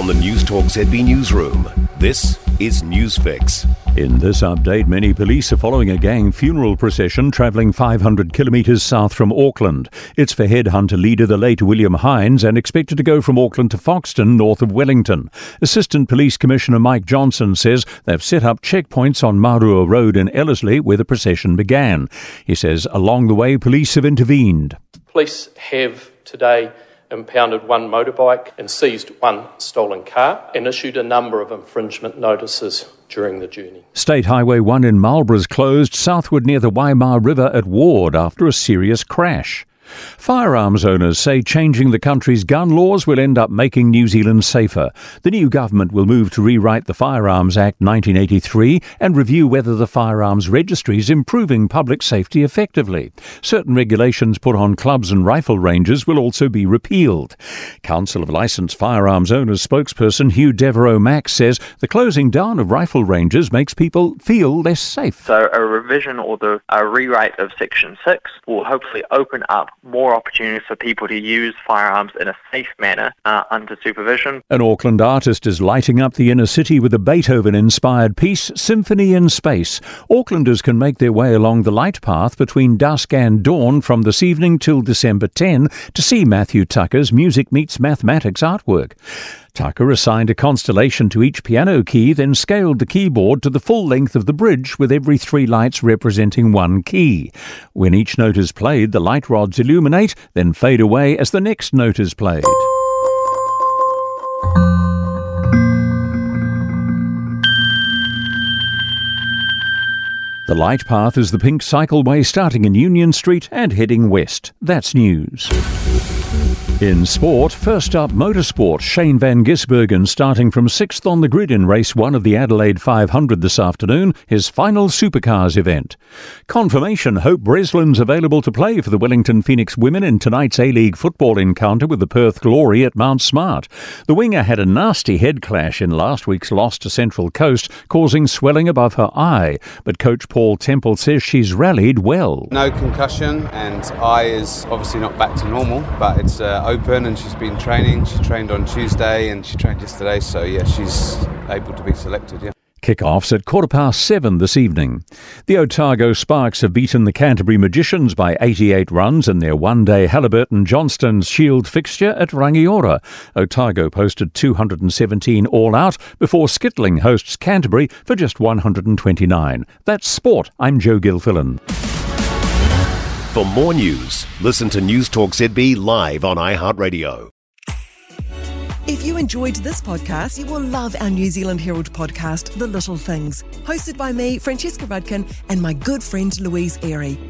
From the Newstalk ZB Newsroom, this is Newsfix. In this update, many police are following a gang funeral procession travelling 500 kilometres south from Auckland. It's for headhunter leader the late William Hines and expected to go from Auckland to Foxton, north of Wellington. Assistant Police Commissioner Mike Johnson says they've set up checkpoints on Marua Road in Ellerslie where the procession began. He says along the way, police have intervened. Police have today impounded one motorbike and seized one stolen car and issued a number of infringement notices during the journey. State Highway 1 in Marlborough's closed southward near the Waima River at Ward after a serious crash. Firearms owners say changing the country's gun laws will end up making New Zealand safer. The new government will move to rewrite the Firearms Act 1983 and review whether the firearms registry is improving public safety effectively. Certain regulations put on clubs and rifle ranges will also be repealed. Council of Licensed Firearms Owners spokesperson Hugh Devereux Mack says the closing down of rifle ranges makes people feel less safe. So a revision or the a rewrite of Section 6 will hopefully open up more opportunities for people to use firearms in a safe manner uh, under supervision. An Auckland artist is lighting up the inner city with a Beethoven inspired piece, Symphony in Space. Aucklanders can make their way along the light path between dusk and dawn from this evening till December 10 to see Matthew Tucker's Music Meets Mathematics artwork. Tucker assigned a constellation to each piano key, then scaled the keyboard to the full length of the bridge with every three lights representing one key. When each note is played, the light rods illuminate, then fade away as the next note is played. The light path is the pink cycleway starting in Union Street and heading west. That's news. In sport, first up motorsport, Shane Van Gisbergen starting from sixth on the grid in race one of the Adelaide 500 this afternoon, his final supercars event. Confirmation Hope Breslin's available to play for the Wellington Phoenix women in tonight's A-League football encounter with the Perth Glory at Mount Smart. The winger had a nasty head clash in last week's loss to Central Coast, causing swelling above her eye, but coach Paul Temple says she's rallied well. No concussion and eye is obviously not back to normal, but it's uh, open and she's been training. She trained on Tuesday and she trained yesterday, so yeah, she's able to be selected, yeah. Kickoffs at quarter past seven this evening. The Otago Sparks have beaten the Canterbury Magicians by 88 runs in their one day Hallyburton Johnstone's Shield fixture at Rangiora. Otago posted 217 all out before Skittling hosts Canterbury for just 129. That's sport. I'm Joe Gilfillan. For more news, listen to Newstalk ZB live on iHeartRadio. If you enjoyed this podcast, you will love our New Zealand Herald podcast, The Little Things, hosted by me, Francesca Rudkin, and my good friend Louise Ayrey.